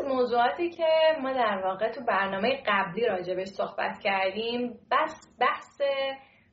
از موضوعاتی که ما در واقع تو برنامه قبلی راجبش صحبت کردیم بس بحث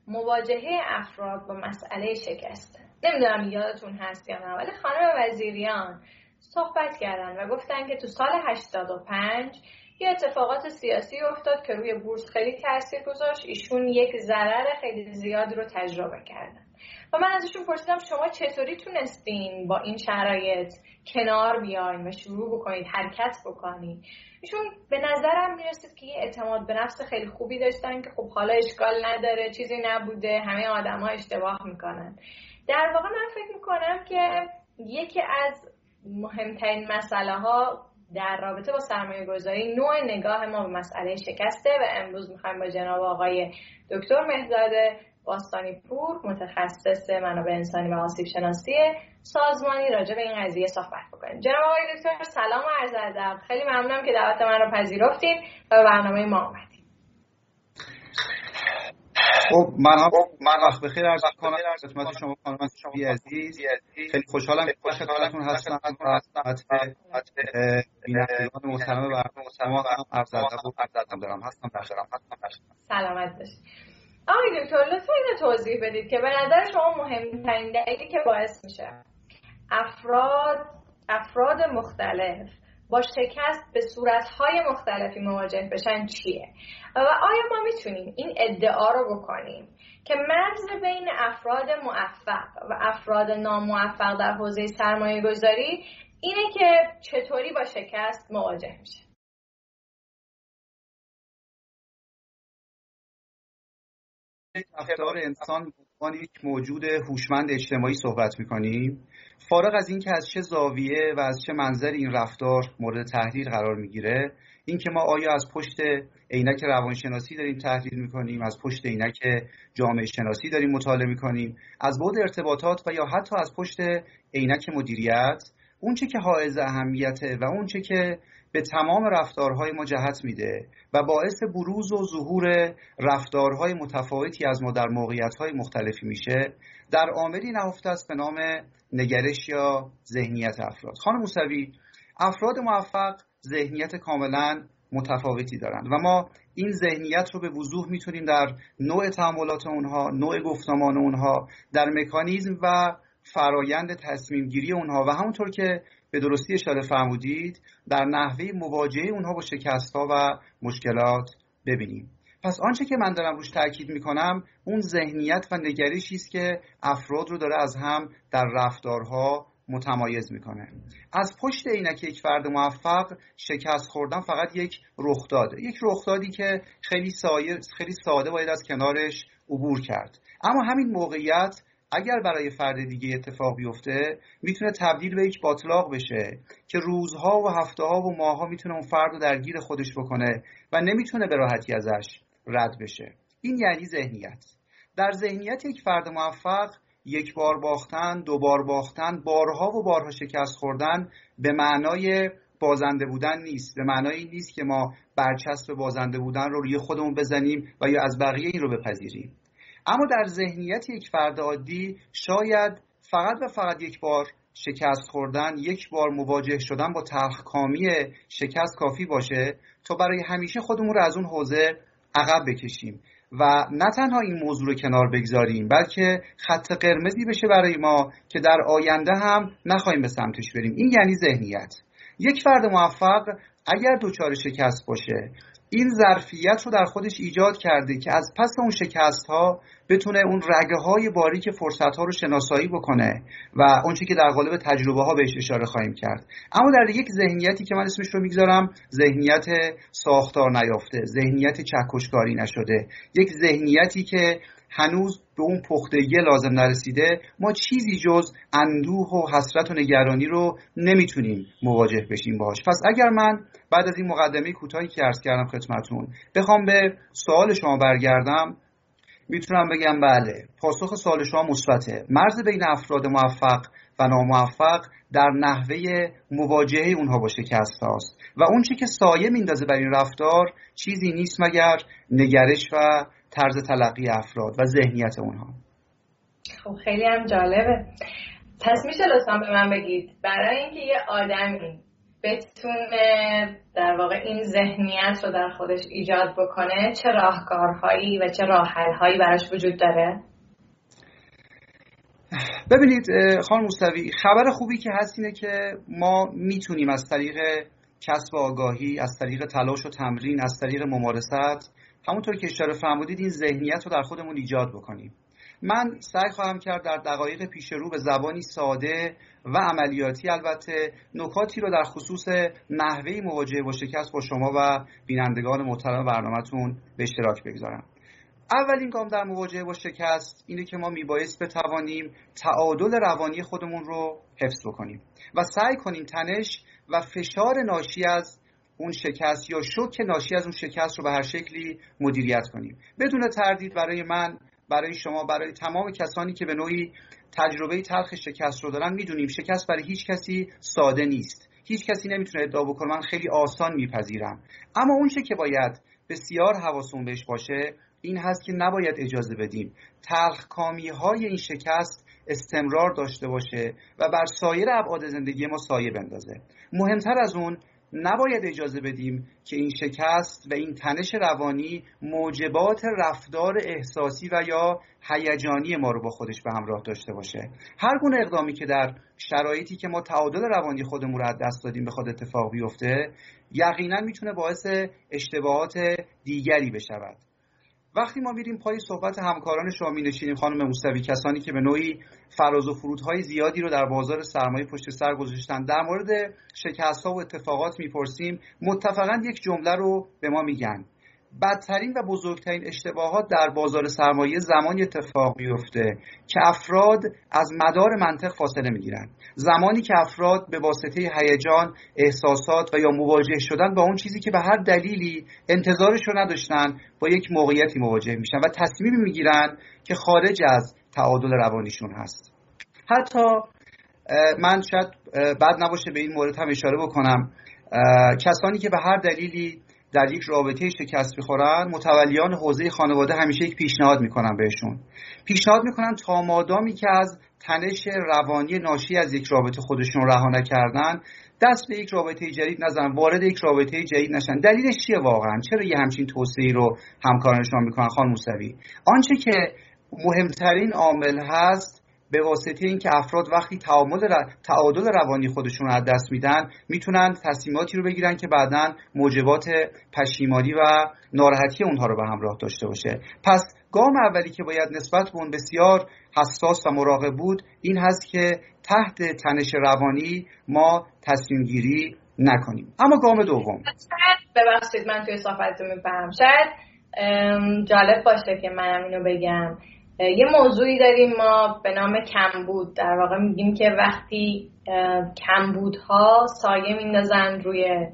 مواجهه افراد با مسئله شکسته نمی‌دونم یادتون هست یا نه ولی خانم وزیریان صحبت کردن و گفتن که تو سال 85 یه اتفاقات سیاسی افتاد که روی بورس خیلی تاثیر گذاشت. ایشون یک ضرر خیلی زیادی رو تجربه کردن. و من ازشون پرسیدم شما چطوری تونستین با این شرایط کنار بیاین و شروع بکنید حرکت بکنید؟ ایشون به نظرم می‌رسید که یه اعتماد به نفس خیلی خوبی داشتن که خب حالا اشکال نداره چیزی نبوده همه آدم ها اشتباه می‌کنن. در واقع من فکر می‌کنم که یکی از مهمترین مسئله ها در رابطه با سرمایه گذاری نوع نگاه ما به مسئله شکسته و امروز می‌خوایم با جناب آقای دکتر مهزاد باستانی پور متخصص منابع انسانی و آسیب شناسی سازمانی راجع به این قضیه صحبت بکنیم. جناب آقای دکتر سلام و عرض ادب. خیلی ممنونم که دعوت من رو پذیرفتین و به برنامه ما اومدین خب من هم من وقت بخیر عرض کنم خدمت شما خانم بی عزیز. خیلی خوشحالم که خدمتتون هستم. بینندگان محترم و شما هم عرض ادب دارم. هستم سلامت باشید آقای دکتر لطفا اینو توضیح بدید که به نظر شما مهمترین دلیلی که باعث میشه افراد افراد مختلف با شکست به صورتهای مختلفی مواجه بشن چیه؟ و آیا ما می‌تونیم این ادعا رو بکنیم که مرز بین افراد موفق و افراد ناموفق در حوزه سرمایه گذاری اینه که چطوری با شکست مواجه میشه؟ رفتار انسان عنوان یک موجود هوشمند اجتماعی صحبت می‌کنیم. فارغ از اینکه از چه زاویه و از چه منظر این رفتار مورد تحلیل قرار می‌گیره اینکه ما آیا از پشت عینک روانشناسی داریم تحلیل می‌کنیم از پشت عینک جامعه شناسی داریم مطالعه می‌کنیم از بعد ارتباطات و یا حتی از پشت عینک مدیریت اونچه که حائز اهمیته و اونچه که به تمام رفتارهای ما جهت میده و باعث بروز و ظهور رفتارهای متفاوتی از ما در موقعیتهای مختلفی میشه در عاملی نهفته است به نام نگرش یا ذهنیت افراد. خانم موسوی افراد موفق ذهنیت کاملا متفاوتی دارند و ما این ذهنیت رو به وضوح می‌تونیم در نوع تعاملات اونها نوع گفتمان اونها در مکانیزم و فرایند تصمیم گیری اونها و همونطور که به درستی اشاره فرمودید در نحوه مواجهه اونها با شکست ها و مشکلات ببینیم. پس آنچه که من دارم روش تاکید می‌کنم اون ذهنیت و نگریشی است که افراد رو داره از هم در رفتارها متمایز می‌کنه. از پشت عینک یک فرد موفق شکست خوردن فقط یک رخداده یک رخدادی که خیلی, خیلی ساده باید از کنارش عبور کرد. اما همین موقعیت اگر برای فرد دیگه اتفاق بیفته می‌تونه تبدیل به یک باطلاق بشه که روزها و هفته ها و ماهها می‌تونه اون فرد رو درگیر خودش بکنه و نمی‌تونه به راحتی ازش رد بشه. این یعنی ذهنیت. در ذهنیت یک فرد موفق یک بار باختن دو بار باختن بارها و بارها شکست خوردن به معنای بازنده بودن نیست. به معنای نیست که ما برچسب بازنده بودن رو روی خودمون بزنیم و یا از بقیه این رو بپذیریم. اما در ذهنیت یک فرد عادی شاید فقط و فقط یک بار شکست خوردن یک بار مواجه شدن با تلخکامی شکست کافی باشه تا برای همیشه خودمون رو از اون حوزه عقب بکشیم. و نه تنها این موضوع رو کنار بگذاریم بلکه خط قرمزی بشه برای ما که در آینده هم نخواهیم به سمتش بریم. این یعنی ذهنیت. یک فرد موفق اگر دچار شکست باشه این ظرفیت رو در خودش ایجاد کرده که از پس اون شکست ها بتونه اون رگه های باریک فرصت ها رو شناسایی بکنه و اونچه که در قالب تجربه ها بهش اشاره خواهیم کرد. اما در یک ذهنیتی که من اسمش رو می‌گذارم ذهنیت ساختار نیافته ذهنیت چکشکاری نشده. یک ذهنیتی که هنوز به اون پختگی لازم نرسیده ما چیزی جز اندوه و حسرت و نگرانی رو نمی‌تونیم مواجه بشیم باش پس اگر من بعد از این مقدمه کوتاهی که عرض کردم خدمتون بخوام به سوال شما برگردم می‌تونم بگم بله پاسخ سوال شما مثبته. مرز بین افراد موفق و ناموفق در نحوه مواجهه اونها با شکست هاست. و اون که سایه میندازه بر این رفتار چیزی نیست مگر نگرش و طرز تلقی افراد و ذهنیت اونها. خب خیلی هم جالبه. پس میشه لطفا به من بگید برای اینکه یه آدمی بتونه در واقع این ذهنیت رو در خودش ایجاد بکنه چه راهکارهایی و چه راهحلهایی براش وجود داره؟ ببینید خانم موسوی خبر خوبی که هست اینه که ما می‌تونیم از طریق کسب آگاهی از طریق تلاش و تمرین از طریق ممارست همونطور که اشاره فرمودید این ذهنیت رو در خودمون ایجاد بکنیم. من سعی خواهم کرد در دقایق پیش رو به زبانی ساده و عملیاتی البته نکاتی رو در خصوص نحوه مواجهه با شکست با شما و بینندگان محترم برنامهتون به اشتراک بگذارم. اولین گام در مواجهه با شکست اینه که ما میبایست بتوانیم تعادل روانی خودمون رو حفظ بکنیم و سعی کنیم تنش و فشار ناشی از اون شکست یا شوک ناشی از اون شکست رو به هر شکلی مدیریت کنیم. بدون تردید برای من برای شما برای تمام کسانی که به نوعی تجربه تلخ شکست رو دارن می‌دونیم شکست برای هیچ کسی ساده نیست. هیچ کسی نمی‌تونه ادعا بکنه من خیلی آسان میپذیرم. اما اون که باید بسیار حواسون بهش باشه این هست که نباید اجازه بدیم تلخ کامی های این شکست استمرار داشته باشه و بر سایر ابعاد زندگی ما سایه بندازه. مهمتر از اون نباید اجازه بدیم که این شکست و این تنش روانی موجبات رفتار احساسی و یا هیجانی ما رو با خودش به همراه داشته باشه. هر گونه اقدامی که در شرایطی که ما تعادل روانی خودمون رو از دست دادیم به خود اتفاق بیفته یقینا می‌تونه باعث اشتباهات دیگری بشود. وقتی ما میریم پای صحبت همکاران شما می نشینیم خانم موسوی کسانی که به نوعی فراز و فرودهای زیادی رو در بازار سرمایه پشت سر گذاشتن در مورد شکست ها و اتفاقات می‌پرسیم متفقا یک جمله رو به ما میگن. بدترین و بزرگترین اشتباهات در بازار سرمایه زمانی اتفاق میفته که افراد از مدار منطق فاصله می‌گیرند. زمانی که افراد به واسطه هیجان احساسات و یا مواجه شدن با اون چیزی که به هر دلیلی انتظارش رو نداشتن با یک موقعیتی مواجه میشن و تصمیمی می‌گیرن که خارج از تعادل روانیشون هست. حتی من شاید بد نباشه به این مورد هم اشاره بکنم. کسانی که به هر دلیلی در یک رابطه شکست می‌خورن متولیان حوزه خانواده همیشه یک پیشنهاد می‌کنن بهشون. پیشنهاد می‌کنن تا مادامی که از تنش روانی ناشی از یک رابطه خودشون رها نکردن دست به یک رابطه جدید نزن وارد یک رابطه جدید نشن. دلیلش چیه واقعا؟ چرا یه همچین توصیه رو همکارانشان می‌کنن خان موسوی؟ آنچه که مهمترین عامل هست به واسطه اینکه افراد وقتی تعامل تعادل روانی خودشون رو از دست میدن می‌تونن تصمیماتی رو بگیرن که بعدا موجبات پشیمانی و ناراحتی اونها رو به همراه داشته باشه. پس گام اولی که باید نسبت به اون بسیار حساس و مراقب بود این هست که تحت تنش روانی ما تصمیم گیری نکنیم. اما گام دوم. ببخشید من توی صحبتتون میفهم شاید جالب باشه که منم اینو بگم. یه موضوعی داریم ما به نام کمبود. در واقع میگیم که وقتی کمبودها سایه میندازن روی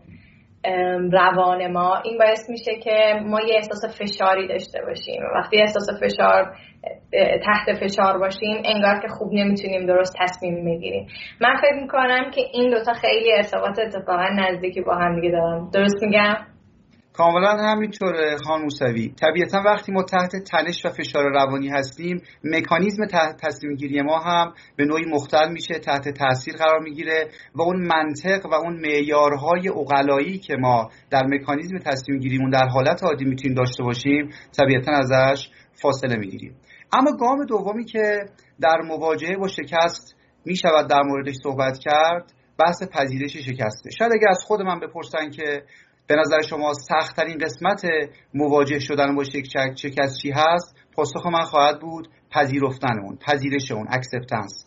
روان ما این باعث میشه که ما یه احساس فشاری داشته باشیم. وقتی احساس فشار تحت فشار باشیم انگار که خوب نمی‌تونیم درست تصمیم بگیریم. من فکر می‌کنم که این دوتا خیلی ارتباط اتفاقا نزدیکی با هم دیگه دارن. درست میگم؟ کاملا همینطور خان موسوی. طبیعتا وقتی ما تحت تنش و فشار روانی هستیم مکانیزم تصمیم گیری ما هم به نوعی مختل میشه تحت تاثیر قرار می‌گیره و اون منطق و اون معیارهای عقلایی که ما در مکانیزم تصمیم گیریمون در حالت عادی می‌تونیم داشته باشیم طبیعتا ازش فاصله می‌گیریم. اما گام دومی که در مواجهه با شکست می‌شود در موردش صحبت کرد بحث پذیرش شکسته. شاید اگر از خود من بپرسن که به نظر شما سختترین قسمت مواجه شدن با شکست چی هست؟ پاسخ من خواهد بود پذیرفتن اون پذیرش اون acceptance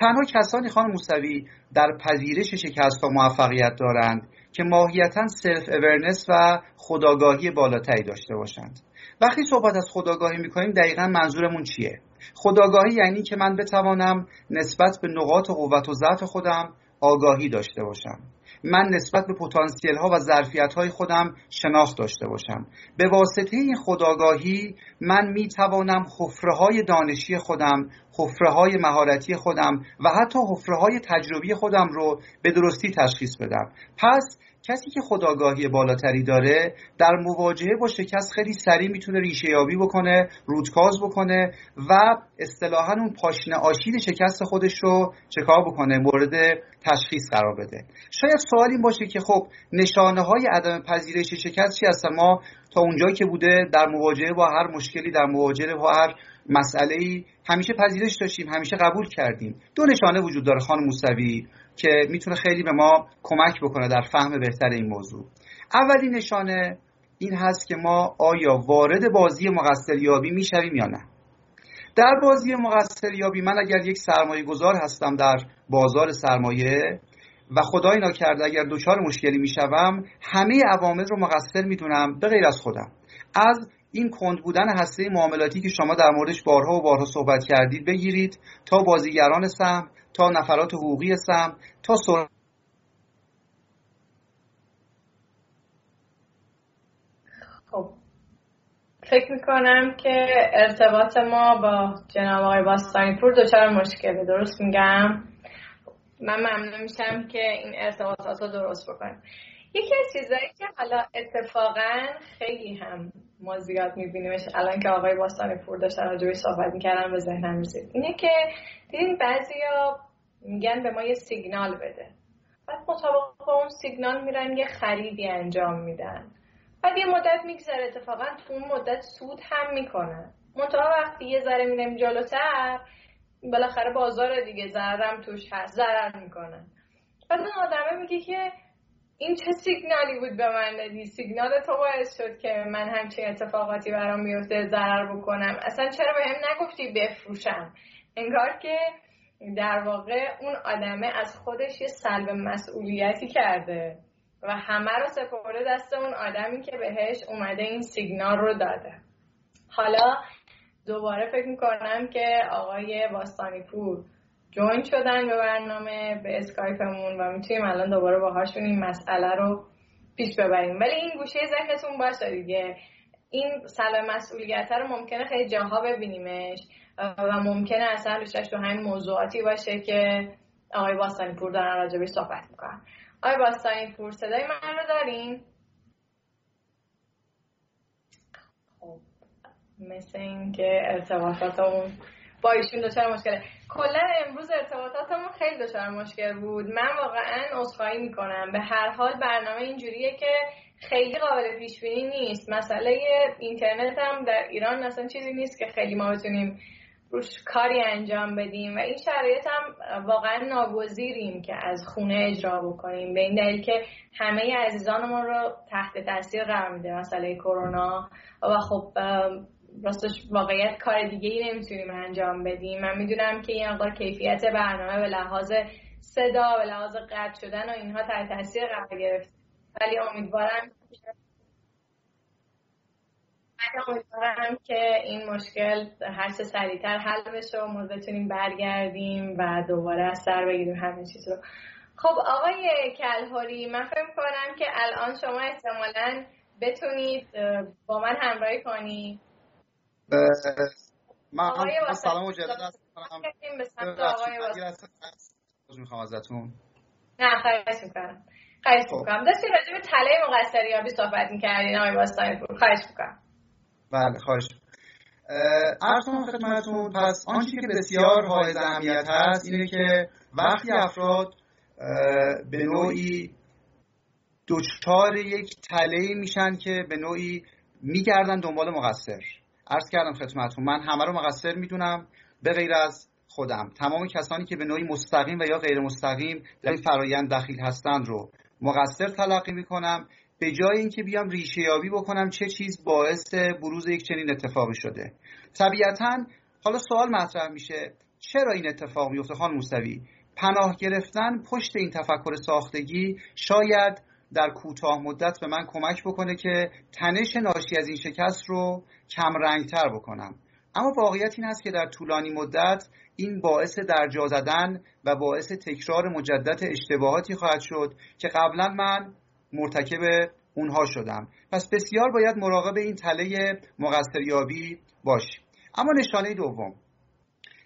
تنها کسانی خانم موسوی در پذیرش شکست ها موفقیت دارند که ماهیتا self-awareness و خودآگاهی بالاتری داشته باشند. وقتی صحبت از خودآگاهی می‌کنیم دقیقا منظورمون چیه؟ خودآگاهی یعنی که من بتوانم نسبت به نقاط قوت و ضعف خودم آگاهی داشته باشم. من نسبت به پتانسیل ها و ظرفیت های خودم شناخت داشته باشم. به واسطه این خودآگاهی من می توانم حفره های دانشی خودم حفره های مهارتی خودم و حتی حفره های تجربی خودم رو به درستی تشخیص بدم. پس کسی که خداگاهی بالاتری داره در مواجهه با شکست خیلی سریع می‌تونه ریشه یابی بکنه رودکاز بکنه و اصطلاحا اون پاشنه آشیل شکست خودش رو چکار بکنه؟ مورد تشخیص قرار بده. شاید سوال این باشه که خب نشانه های عدم پذیرش شکست چی هستن؟ ما تا اونجایی که بوده در مواجهه با هر مشکلی در مواجهه با هر مسئله ای همیشه پذیرش داشتیم همیشه قبول کردیم. دو نشانه وجود داره خانم موسوی که می‌تونه خیلی به ما کمک بکنه در فهم بهتر این موضوع. اولین نشانه این هست که ما آیا وارد بازی مقصریابی می‌شویم یا نه. در بازی مقصریابی من اگر یک سرمایه گذار هستم در بازار سرمایه و خدای ناکرده اگر دچار مشکلی می‌شوم همه عوامل رو مقصر می‌دونم به غیر از خودم. از این کند بودن هسته معاملاتی که شما در موردش بارها و بارها صحبت کردید بگیرید تا بازیگران سهم تا نفرات حقوقی سهم تا سر... خب فکر می‌کنم که ارتباط ما با جناب آقای باستانی پور دچار مشکله درست میگم؟ من ممنون میشم که این ارتباطات رو درست بکنیم. یکی از چیزهایی که حالا اتفاقا خیلی هم ما زیاد میبینیمش الان که آقای باستانی پور داشتن راجبش صحبت می‌کردن به ذهنم میزید اینه که دیدین بعضیا میگن به ما یه سیگنال بده. بعد مطابق اون سیگنال میرن یه خریدی انجام میدن. بعد یه مدت میگذره اتفاقا تو اون مدت سود هم می‌کنن منتها وقتی یه ذره میرم جلوتر بالاخره بازار دیگه ضررم توش هست ضرر می‌کنن بعد اون آدمه میگه که این چه سیگنالی بود به من دادی؟ سیگنال تو باعث شد که من همچین اتفاقاتی برام میفته ضرر بکنم. اصلا چرا به هم نگفتی بفروشم؟ انگار که در واقع اون آدمه از خودش یه سلب مسئولیتی کرده. و همه رو سپرده دست اون آدمی که بهش اومده این سیگنال رو داده. حالا دوباره فکر می‌کنم که آقای باستانی پور جوین شدن به برنامه به اسکایپمون و می‌تونیم الان دوباره باهاشون این مسئله رو پیش ببریم. ولی این گوشه ذهنتون باشه دیگه. این سلب مسئولیت رو ممکنه خیلی جاها ببینیمش و ممکنه اصلا روشش تو همین موضوعاتی باشه که آقای باستانی پور دارن راجبی صحبت می‌کنن. آقای باستانی پور صدای من رو دارین؟ خب مثل اینکه ارتباطاتمون با ایشون دچار مشکله. کلا امروز ارتباطاتمون خیلی دچار مشکل بود. من واقعا عذرخواهی می‌کنم. به هر حال برنامه اینجوریه که خیلی قابل پیش بینی نیست. مسئله اینترنت هم در ایران مثلا چیزی نیست که خیلی ما بتونیم روش کاری انجام بدیم و این شرایط هم واقعا ناگزیریم که از خونه اجرا بکنیم. به این دلیل که همه عزیزانمون رو تحت تاثیر قرار میده مسئله کرونا و خب راستش واقعیت کار دیگه ای نمی‌تونیم انجام بدیم. من می‌دونم که این مقدار کیفیت برنامه به لحاظ صدا به لحاظ قطع شدن و اینها تحت تاثیر قرار گرفت. ولی امیدوارم امیدوارم که این مشکل هر چه سریعتر حل بشه و ما بتونیم برگردیم و دوباره از سر بگیریم همه چیز رو. خب آقای کلهوری من فکر کنم که الان شما احتمالا بتونید با من همراهی کنید. من سلام و جلسه می‌خوام ازتون. نه خواهش می‌کنم. خواهش خب. می‌کنم. داشتیم راجع به تله مقصریابی صحبت می‌کردین آقای باستانی خواهش می‌کنم. بله خواهش ارز خدمتتون پس آنچه که بسیار حائز اهمیت هست اینه که وقتی افراد به نوعی دچار یک تله میشن که به نوعی میگردن دنبال مقصر. عرض کردم خدمتتون من همه رو مقصر می‌دونم به غیر از خودم. تمام کسانی که به نوعی مستقیم و یا غیر مستقیم در این فرایند دخیل هستند رو مقصر تلقی می‌کنم. به جای اینکه بیام ریشه یابی بکنم چه چیز باعث بروز یک چنین اتفاقی شده. طبیعتا حالا سوال مطرح میشه چرا این اتفاق میفته خان موسوی؟ پناه گرفتن پشت این تفکر ساختگی شاید در کوتاه مدت به من کمک بکنه که تنش ناشی از این شکست رو کم رنگتر بکنم. اما واقعیت این است که در طولانی مدت این باعث درجا زدن و باعث تکرار مجدد اشتباهاتی خواهد شد که قبلا من مرتکب اونها شدم. پس بسیار باید مراقب این تله مقصریابی باشیم اما نشانه دوم.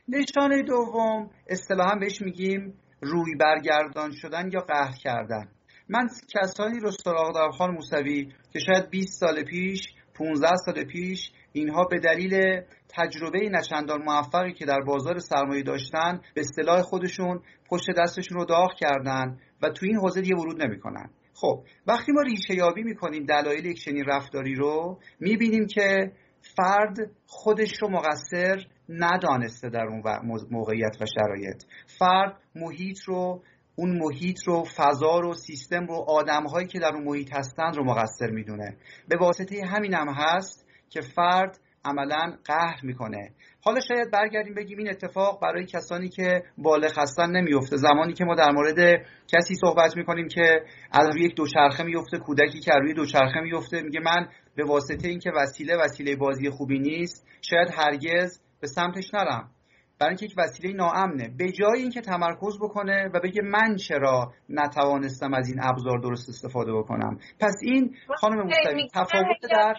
نشانه دوم اصطلاحا بهش میگیم روی برگردان شدن یا قهر کردن. من کسانی رو سراغ دارم خان موسوی که شاید 20 سال پیش 15 سال پیش اینها به دلیل تجربه نچندان موفقی که در بازار سرمایه داشتن به اصطلاح خودشون پشت دستشون رو داغ کردن و تو این حوزه دیگه ورود نمی‌کنن. خب وقتی ما ریشه یابی می‌کنیم دلایل یک چنین رفتاری رو می‌بینیم که فرد خودش رو مقصر ندانسته در اون موقعیت و شرایط. فرد محیط رو اون محیط رو فضا رو سیستم رو آدم هایی که در اون محیط هستند رو مقصر می‌دونه. به واسطه همین هم هست که فرد عملا قهر می‌کنه. حالا شاید برگردیم بگیم این اتفاق برای کسانی که بالغ هستن نمیفته زمانی که ما در مورد کسی صحبت می‌کنیم که از روی یک دوچرخه میفته کودکی که روی دوچرخه میفته میگه من به واسطه اینکه وسیله وسیله بازی خوبی نیست شاید هرگز به سمتش نرم. برای اینکه یک وسیله ناامنه. به جای اینکه تمرکز بکنه و بگه من چرا نتوانستم از این ابزار درست استفاده بکنم. پس این خانم مستقیم تفاوت در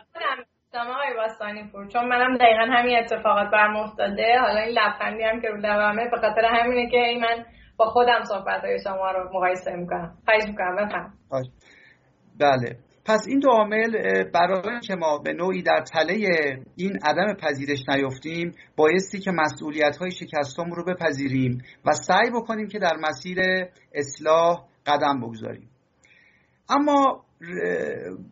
آقای باستانی پور چون منم دقیقا همین اتفاقات برم افتاده. حالا این لبخندی هم که رو لبمه به خاطر همینه که ای من با خودم صحبت های شما رو مقایسه می‌کنم. خواهش می‌کنم بفهم بله. پس این دو عامل برای که ما به نوعی در تله این عدم پذیرش نیفتیم بایستی که مسئولیت های شکستم رو بپذیریم و سعی بکنیم که در مسیر اصلاح قدم بگذاریم. اما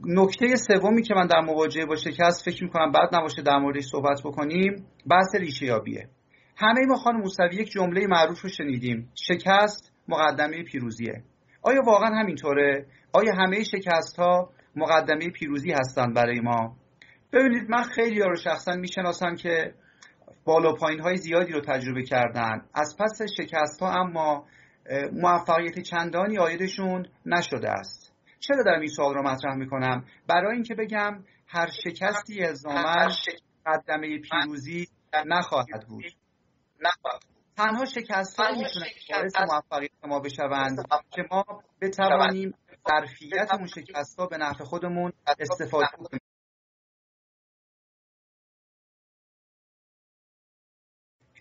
نکته سومی که من در مواجهه با شکست فکر می‌کنم بعد نباشه در موردش صحبت بکنیم بحث ریشه یابیه همه ما خانم موسوی یک جمله معروف رو شنیدیم. شکست مقدمه پیروزیه. آیا واقعا همینطوره؟ آیا همه شکست ها مقدمه پیروزی هستند برای ما؟ ببینید من خیلی رو شخصا می‌شناسم که بالا پایین های زیادی رو تجربه کردن. از پس شکست ها اما موفقیت چندانی آیدشون نشده است. چرا دارم این سوال رو مطرح می‌کنم؟ برای اینکه بگم هر شکستی الزاما مقدمه پیروزی نخواهد بود. تنها شکست ها می‌تونه باعث موفقیت ما بشوند که ما بتوانیم ظرفیت اون شکست ها به نفع خودمون استفاده کنیم.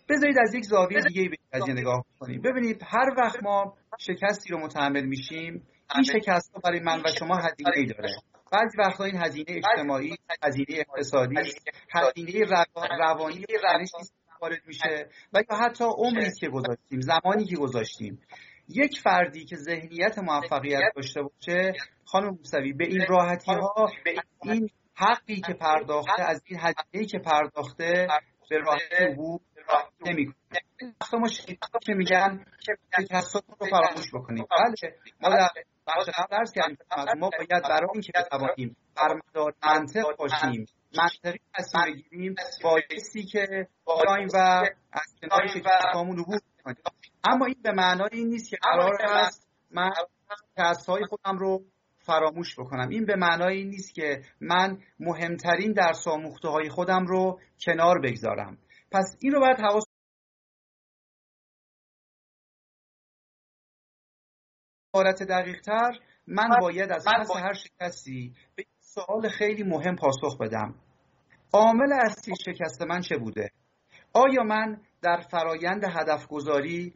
بذارید از یک زاویه دیگه به قضیه نگاه کنیم. ببینید هر وقت ما شکستی رو متحمل میشیم این شکست ها برای من و شما هزینه ای داره. بعضی وقتا این هزینه اجتماعی هزینه اقتصادی هزینه روانی وارد میشه و یا حتی عمری که گذاشتیم زمانی که گذاشتیم. یک فردی که ذهنیت موفقیت داشته باشه خانم موسوی به این راحتی ها این حقی که پرداخته از این هزینه که پرداخته به راحتی عبور نمی‌کنه. ما که میگن شکستات رو فراموش بکنیم. بله. ما در درس کردیم. ما باید برای اینکه بتوانیم بر مدار منطق باشیم. منطقی تصمیم بگیریم. بایستی که بیایم و از کنار شکستامون عبور کنیم. اما این به معنای این نیست که قرار است من های خودم رو فراموش بکنم. این به معنای این نیست که من مهمترین درس آموخته های خودم رو کنار بگذارم. پس این رو باید حواس عبارت دقیق تر من باید از پس هر شکستی به این سوال خیلی مهم پاسخ بدم. عامل اصلی شکست من چه بوده؟ آیا من در فرایند هدف گذاری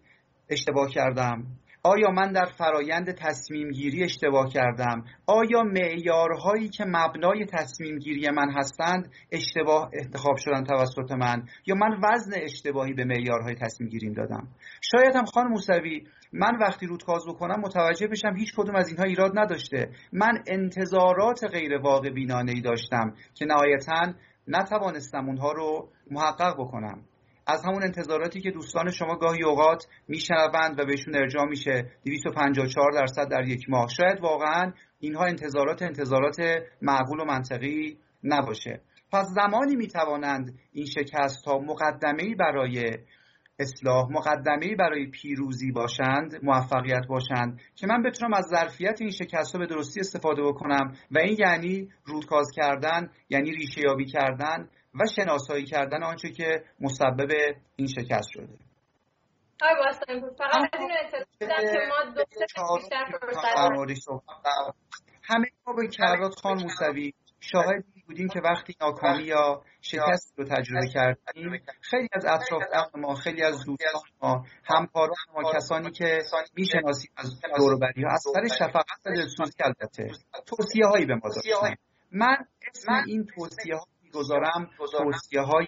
اشتباه کردم؟ آیا من در فرایند تصمیم گیری اشتباه کردم؟ آیا معیارهایی که مبنای تصمیم گیری من هستند اشتباه انتخاب شدن توسط من؟ یا من وزن اشتباهی به معیارهای تصمیم گیریم دادم؟ شاید هم خان موسوی من وقتی رودکاز بکنم متوجه بشم هیچ کدوم از اینها ایراد نداشته. من انتظارات غیر واقع بینانه ای داشتم که نهایتا نتوانستم اونها رو محقق بکنم. از همون انتظاراتی که دوستان شما گاهی اوقات میشنوند و بهشون ارجاع میشه 254 درصد در یک ماه. شاید واقعا اینها انتظارات انتظارات معقول و منطقی نباشه. پس زمانی می‌توانند این شکست ها مقدمه برای اصلاح مقدمه برای پیروزی باشند موفقیت باشند که من بتونم از ظرفیت این شکست ها به درستی استفاده بکنم و این یعنی رودکاز کردن یعنی ریشه یابی کردن و شناسایی کردن آنچه که مسبب این شکست شده. همه ما به کرات خان موسوی شاهدی بودیم که وقتی ناکامی یا شکست رو تجربه کردیم خیلی از اطراف ما خیلی از دوستان ما همکاران ما کسانی که می‌شناسیم از دوروبری ها از سر شفقت و دلسوزی البته توصیه هایی به ما دادن من اسم این توصیه ها می‌گذارم توصیه های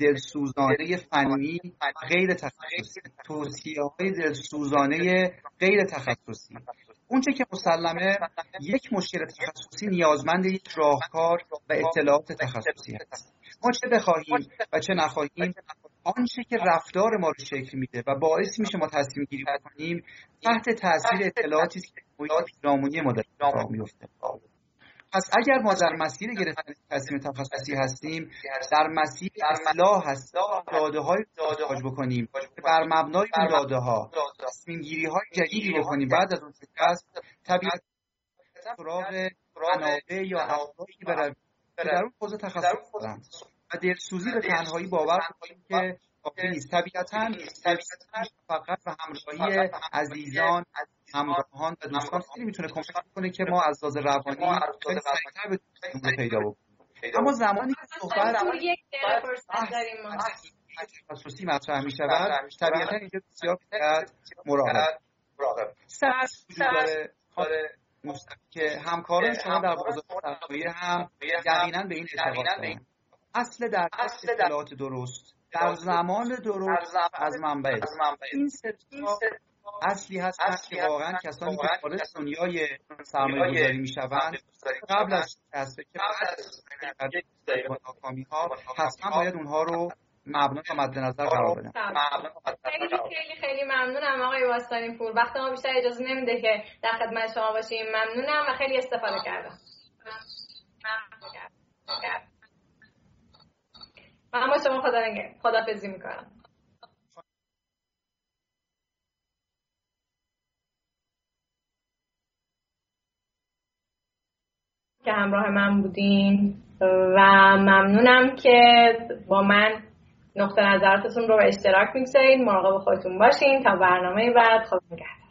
دلسوزانه فنی غیر تخصصی. توصیه های دلسوزانه غیر تخصصی. اونچه که مسلمه یک مشکل تخصصی نیازمند یک راهکار و اطلاعات تخصصی است ما چه بخواهیم و چه نخواهیم آنچه که رفتار ما رو شکل میده و باعث میشه ما تصمیم گیری بکنیم تحت تاثیر اطلاعاتی که محیط پیرامونی ما داره میفته پس اگر ما در مسیر گرفتن تصمیم تخصصی هستیم در مسیر اصلاح هست داده های داده بکنیم بر مبنای این داده ها تصمیم گیری های جدیدی بکنیم. بعد از اون شکست طبیعت سراغ منابع یا افرادی برویم که در اون حوزه تخصص دارند و دلسوزی به تنهایی باور کنیم که کافی نیست. طبیعتا فقط و همراهی عزیزان همراهان و دوستان خیلی می‌تونه کمک کنه که ما از لحاظ روانی خیلی سریعتر به پیدا بکنیم. اما زمانی که صحبت تخصصی مطرح می شود طبیعتا اینجا بسیار باید مراقب سرس وجود داره که همکاران شما در بازار تقویه هم یقینا به این اعتقاد دارن اصل در اطلاعات درست. در زمان درست از منبع. این اصلی هست که واقعا کسانی که خارج دنیای سرمایه گذاری می شوند قبل از شکست که ناکامی ها حتما باید اونها رو مبنا و مد نظر قرار بدن. خیلی خیلی خیلی ممنونم آقای واسطانی پور. وقت ما بیشتر اجازه نمیده که در خدمت شما باشیم. ممنونم و خیلی استفاده کردم. اما شما خدا خدافزی می‌کنم. که همراه من بودین و ممنونم که با من نقطه نظراتتون رو به اشتراک می‌گذارید مراقب خودتون باشین. تا برنامه بعد. خود نگهدار.